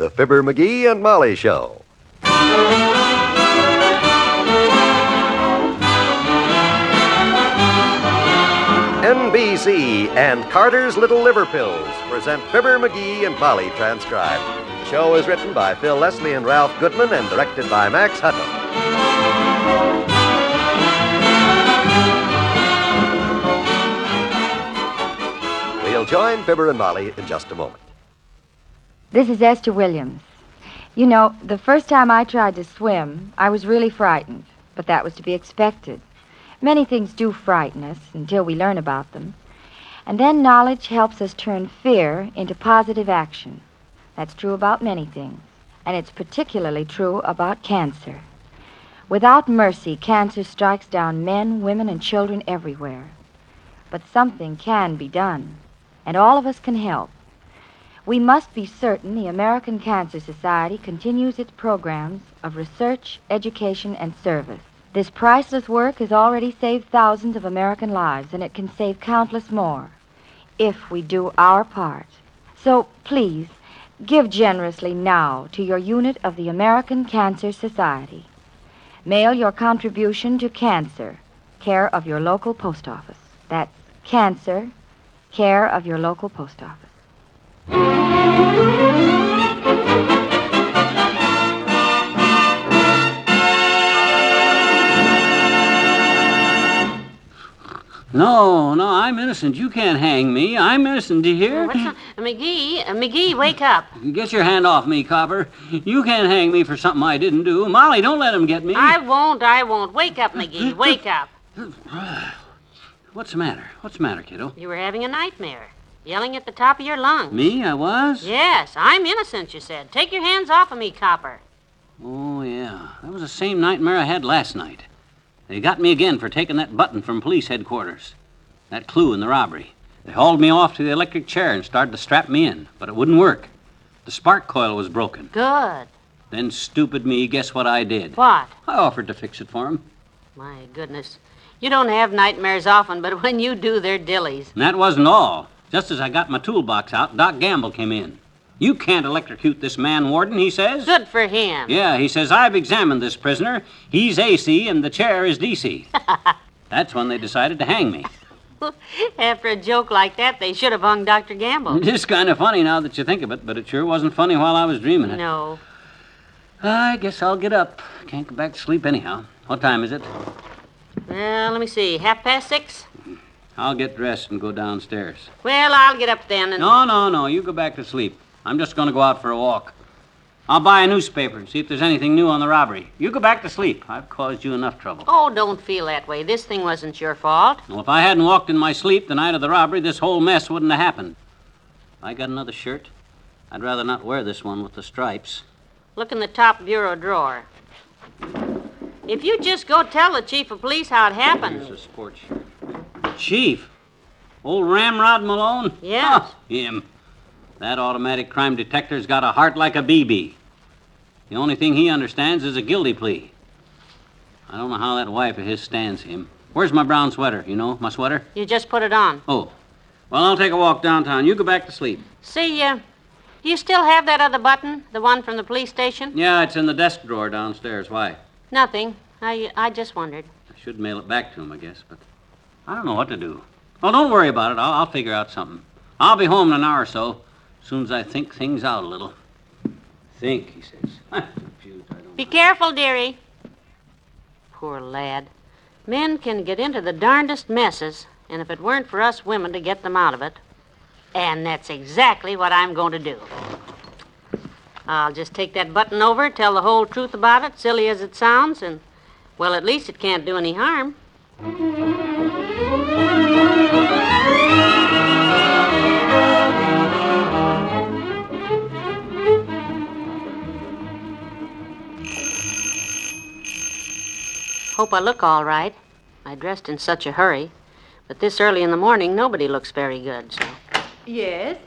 The Fibber McGee and Molly Show. NBC and Carter's Little Liver Pills present Fibber McGee and Molly transcribed. The show is written by Phil Leslie and Ralph Goodman and directed by Max Hutto. We'll join Fibber and Molly in just a moment. This is Esther Williams. You know, the first time I tried to swim, I was really frightened, but that was to be expected. Many things do frighten us until we learn about them. And then knowledge helps us turn fear into positive action. That's true about many things, and it's particularly true about cancer. Without mercy, cancer strikes down men, women, and children everywhere. But something can be done, and all of us can help. We must be certain the American Cancer Society continues its programs of research, education, and service. This priceless work has already saved thousands of American lives, and it can save countless more if we do our part. So please, give generously now to your unit of the American Cancer Society. Mail your contribution to Cancer, care of your local post office. That's Cancer, care of your local post office. No, no, I'm innocent. You can't hang me. I'm innocent, do you hear? What's? Uh, McGee, uh, McGee, wake up. Get your hand off me, Copper. You can't hang me for something I didn't do. Molly, don't let him get me. I won't, I won't. Wake up, McGee, wake up. What's the matter? What's the matter, kiddo? You were having a nightmare, yelling at the top of your lungs. Me? I was? Yes, I'm innocent, you said. Take your hands off of me, Copper. Oh, yeah. That was the same nightmare I had last night. They got me again for taking that button from police headquarters. That clue in the robbery. They hauled me off to the electric chair and started to strap me in, but it wouldn't work. The spark coil was broken. Good. Then, stupid me, guess what I did? What? I offered to fix it for him. My goodness. You don't have nightmares often, but when you do, they're dillies. And that wasn't all. Just as I got my toolbox out, Doc Gamble came in. You can't electrocute this man, Warden, he says. Good for him. Yeah, he says, I've examined this prisoner. He's AC and the chair is DC. That's when they decided to hang me. After a joke like that, they should have hung Dr. Gamble. It is kind of funny now that you think of it, but it sure wasn't funny while I was dreaming it. No. I guess I'll get up. Can't go back to sleep anyhow. What time is it? Well, let me see. Half past six? I'll get dressed and go downstairs. Well, I'll get up then and. No, no, no. You go back to sleep. I'm just going to go out for a walk. I'll buy a newspaper and see if there's anything new on the robbery. You go back to sleep. I've caused you enough trouble. Oh, don't feel that way. This thing wasn't your fault. Well, if I hadn't walked in my sleep the night of the robbery, this whole mess wouldn't have happened. I got another shirt. I'd rather not wear this one with the stripes. Look in the top bureau drawer. If you just go tell the chief of police how it happened. Here's a sports shirt. Chief? Old Ramrod Malone? Yes. Him. That automatic crime detector's got a heart like a BB. The only thing he understands is a guilty plea. I don't know how that wife of his stands him. Where's my brown sweater? You know, my sweater? You just put it on. Oh. Well, I'll take a walk downtown. You go back to sleep. See, ya. do you still have that other button? The one from the police station? Yeah, it's in the desk drawer downstairs. Why? Nothing. I, I just wondered. I should mail it back to him, I guess, but I don't know what to do. Well, don't worry about it. I'll, I'll figure out something. I'll be home in an hour or so, as soon as I think things out a little. Think, he says. I'm confused. I don't Be careful, dearie. Poor lad. Men can get into the darndest messes, and if it weren't for us women to get them out of it, and that's exactly what I'm going to do. I'll just take that button over, tell the whole truth about it, silly as it sounds, and, well, at least it can't do any harm. Hope I look all right. I dressed in such a hurry. But this early in the morning, nobody looks very good, so. Yes?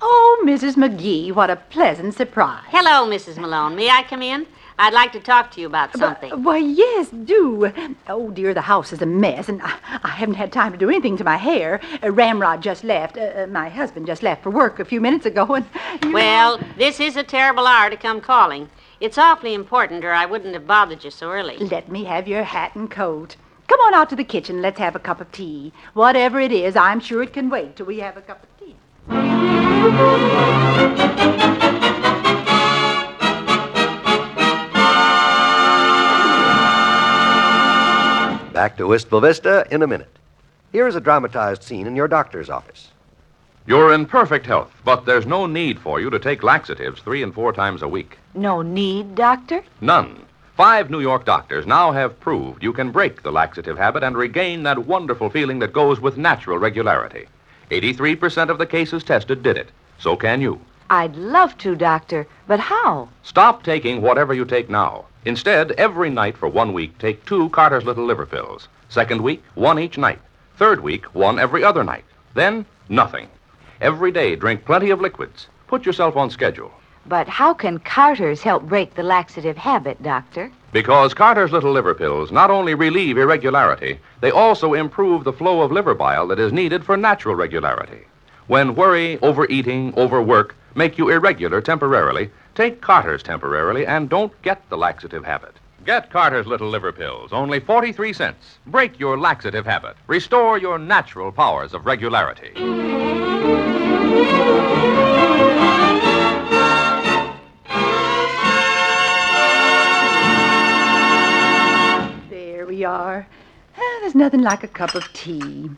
Oh, Mrs. McGee, what a pleasant surprise. Hello, Mrs. Malone. May I come in? I'd like to talk to you about something. Why, yes, do. Oh, dear, the house is a mess, and I, I haven't had time to do anything to my hair. Uh, Ramrod just left. Uh, uh, my husband just left for work a few minutes ago, and. Well, this is a terrible hour to come calling. It's awfully important, or I wouldn't have bothered you so early. Let me have your hat and coat. Come on out to the kitchen. Let's have a cup of tea. Whatever it is, I'm sure it can wait till we have a cup of tea. Back to Wistful Vista in a minute. Here is a dramatized scene in your doctor's office. You're in perfect health, but there's no need for you to take laxatives three and four times a week. No need, Doctor? None. Five New York doctors now have proved you can break the laxative habit and regain that wonderful feeling that goes with natural regularity. 83% of the cases tested did it. So can you. I'd love to, Doctor, but how? Stop taking whatever you take now. Instead, every night for one week, take two Carter's Little Liver Pills. Second week, one each night. Third week, one every other night. Then, nothing. Every day, drink plenty of liquids. Put yourself on schedule. But how can Carter's help break the laxative habit, Doctor? Because Carter's Little Liver Pills not only relieve irregularity, they also improve the flow of liver bile that is needed for natural regularity. When worry, overeating, overwork make you irregular temporarily, take Carter's temporarily and don't get the laxative habit. Get Carter's Little Liver Pills, only 43 cents. Break your laxative habit. Restore your natural powers of regularity. There we are. Ah, there's nothing like a cup of tea.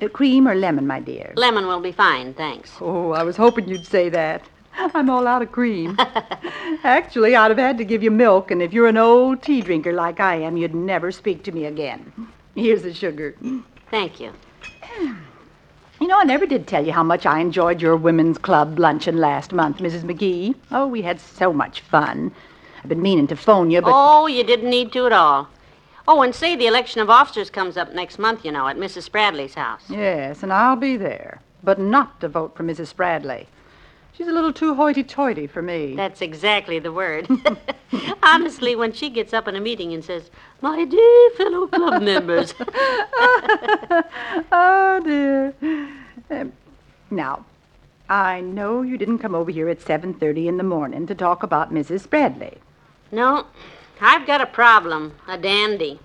Uh, cream or lemon, my dear? Lemon will be fine, thanks. Oh, I was hoping you'd say that. I'm all out of cream. Actually, I'd have had to give you milk, and if you're an old tea drinker like I am, you'd never speak to me again. Here's the sugar. Thank you. You know, I never did tell you how much I enjoyed your women's club luncheon last month, Mrs. McGee. Oh, we had so much fun. I've been meaning to phone you, but. Oh, you didn't need to at all. Oh, and say the election of officers comes up next month, you know, at Mrs. Spradley's house. Yes, and I'll be there. But not to vote for Mrs. Spradley. She's a little too hoity toity for me. That's exactly the word. Honestly, when she gets up in a meeting and says, My dear fellow club members. oh, dear. Um, now, I know you didn't come over here at 7.30 in the morning to talk about Mrs. Spradley. no, I've got a problem, a dandy.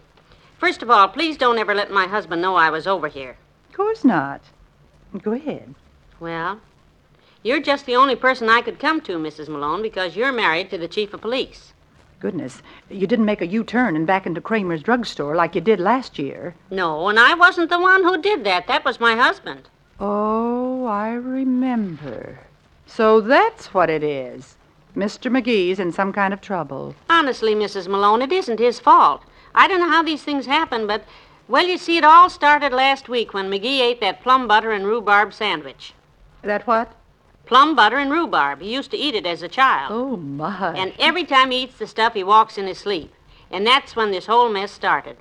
First of all, please don't ever let my husband know I was over here. Of course not. Go ahead. Well, you're just the only person I could come to, Mrs. Malone, because you're married to the chief of police. Goodness, you didn't make a U-turn and back into Kramer's drugstore like you did last year. No, and I wasn't the one who did that. That was my husband. Oh, I remember. So that's what it is. Mr. McGee's in some kind of trouble. Honestly, Mrs. Malone, it isn't his fault. I don't know how these things happen, but, well, you see, it all started last week when McGee ate that plum butter and rhubarb sandwich. That what? Plum butter and rhubarb. He used to eat it as a child. Oh, my. And every time he eats the stuff, he walks in his sleep. And that's when this whole mess started.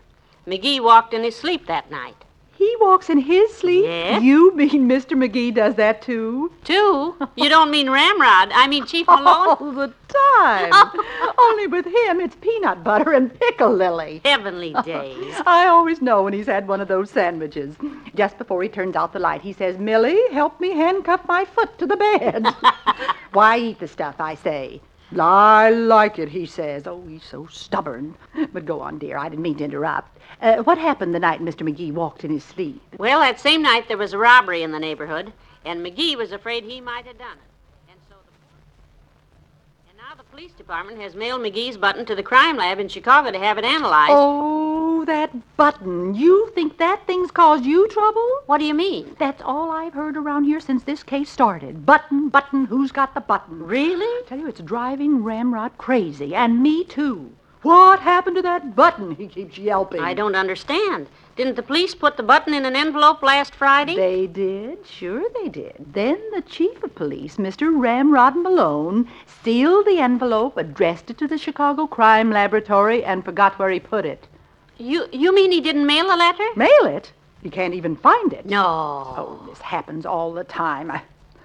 McGee walked in his sleep that night. He walks in his sleep? Yes. You mean Mr. McGee does that too? Too? You don't mean Ramrod. I mean Chief oh, Malone. All the time. Oh. Only with him, it's peanut butter and piccalilli. Heavenly days. I always know when he's had one of those sandwiches. Just before he turns out the light, he says, Millie, help me handcuff my foot to the bed. Why eat the stuff, I say? I like it, he says. Oh, he's so stubborn. But go on, dear. I didn't mean to interrupt. Uh, what happened the night Mr. McGee walked in his sleep? Well, that same night there was a robbery in the neighborhood, and McGee was afraid he might have done it. And so the And now the police department has mailed McGee's button to the crime lab in Chicago to have it analyzed. Oh, that button. You think that thing's caused you trouble? What do you mean? That's all I've heard around here since this case started. Button, button, who's got the button? Really? I tell you, it's driving Ramrod crazy, and me too. What happened to that button? He keeps yelping. I don't understand. Didn't the police put the button in an envelope last Friday? They did, sure they did. Then the chief of police, Mr. Ramrod Malone, sealed the envelope, addressed it to the Chicago Crime Laboratory, and forgot where he put it. You you mean he didn't mail the letter? Mail it? He can't even find it. No. Oh, this happens all the time. I...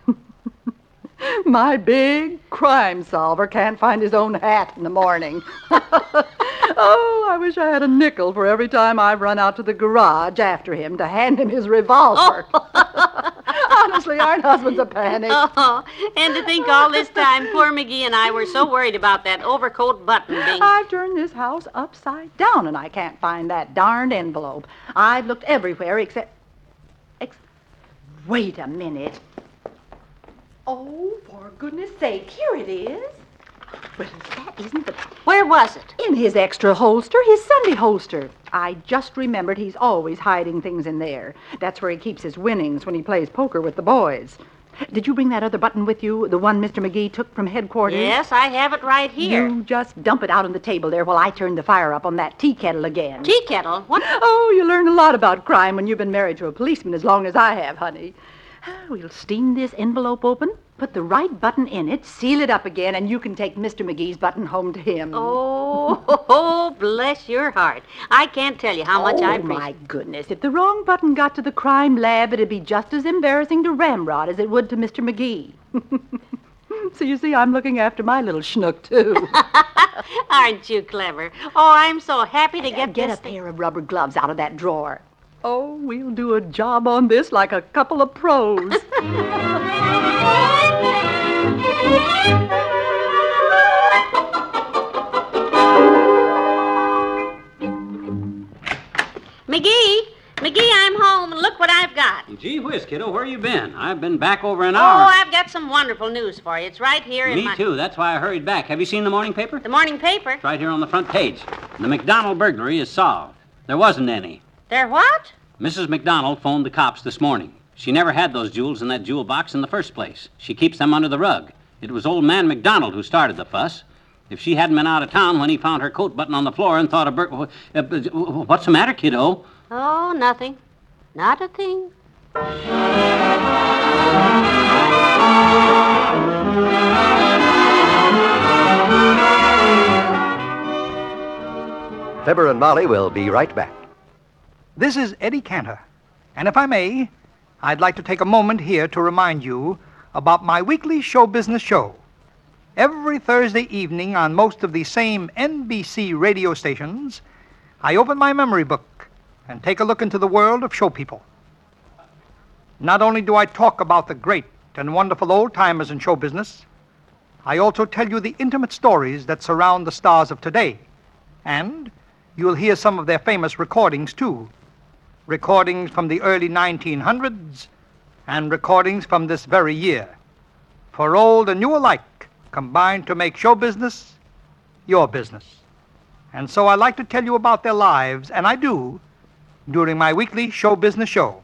My big crime solver can't find his own hat in the morning. oh, I wish I had a nickel for every time I've run out to the garage after him to hand him his revolver. Oh. Honestly, aren't husbands a panic? Oh, and to think all this time poor McGee and I were so worried about that overcoat button being. I've turned this house upside down and I can't find that darned envelope. I've looked everywhere except. Ex- Wait a minute. Oh, for goodness sake, here it is. Well, that isn't the. Where was it? In his extra holster, his Sunday holster. I just remembered he's always hiding things in there. That's where he keeps his winnings when he plays poker with the boys. Did you bring that other button with you, the one Mr. McGee took from headquarters? Yes, I have it right here. You just dump it out on the table there while I turn the fire up on that tea kettle again. Tea kettle? What? Oh, you learn a lot about crime when you've been married to a policeman as long as I have, honey. Ah, we'll steam this envelope open, put the right button in it, seal it up again, and you can take Mr. McGee's button home to him. Oh, oh, bless your heart. I can't tell you how much oh, I appreciate my goodness. If the wrong button got to the crime lab, it'd be just as embarrassing to Ramrod as it would to Mr. McGee. so you see, I'm looking after my little schnook, too. Aren't you clever? Oh, I'm so happy to get, Get a thing- pair of rubber gloves out of that drawer. Oh, we'll do a job on this like a couple of pros. McGee, McGee, I'm home, and look what I've got. Gee whiz, kiddo, where you been? I've been back over an hour. Oh. I've got some wonderful news for you. It's right here in Me my too. That's why I hurried back. Have you seen the morning paper? the morning paper. It's right here on the front page. The McDonald burglary is solved. There wasn't any. There what? Mrs. McDonald phoned the cops this morning. She never had those jewels in that jewel box in the first place. She keeps them under the rug. It was old man McDonald who started the fuss. If she hadn't been out of town when he found her coat button on the floor and thought of bur- uh, uh, what's the matter, kiddo? Oh, nothing. Not a thing. Fibber and Molly will be right back. This is Eddie Cantor. And if I may, I'd like to take a moment here to remind you about my weekly show business show. Every Thursday evening on most of the same NBC radio stations, I open my memory book and take a look into the world of show people. Not only do I talk about the great and wonderful old timers in show business, I also tell you the intimate stories that surround the stars of today. And you'll hear some of their famous recordings, too. Recordings from the early 1900s and recordings from this very year. For old and new alike combined to make show business your business. And so I like to tell you about their lives, and I do, during my weekly show business show.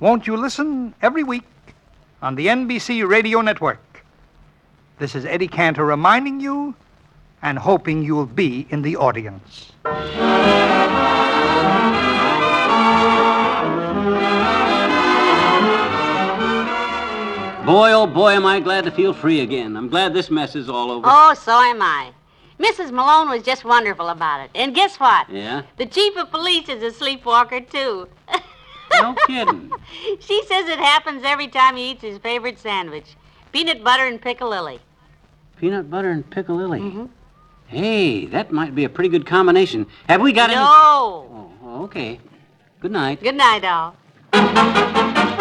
Won't you listen every week on the NBC Radio Network? This is Eddie Cantor reminding you and hoping you'll be in the audience. Boy, oh boy, am I glad to feel free again. I'm glad this mess is all over. Oh, so am I. Mrs. Malone was just wonderful about it. And guess what? Yeah? The chief of police is a sleepwalker, too. No kidding. she says it happens every time he eats his favorite sandwich peanut butter and piccalilli. Peanut butter and piccalilli. Mm-hmm. Hey, that might be a pretty good combination. Have we got any? no. Oh, okay. Good night. Good night, all.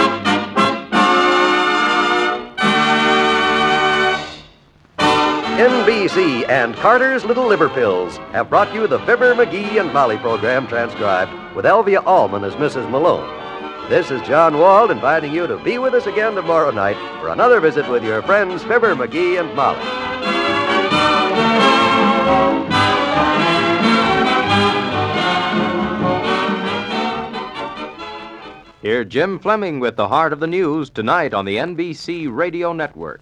NBC and Carter's Little Liver Pills have brought you the Fibber, McGee, and Molly program transcribed with Elvia Allman as Mrs. Malone. This is John Wald inviting you to be with us again tomorrow night for another visit with your friends Fibber, McGee, and Molly. Hear Jim Fleming with the heart of the news tonight on the NBC Radio Network.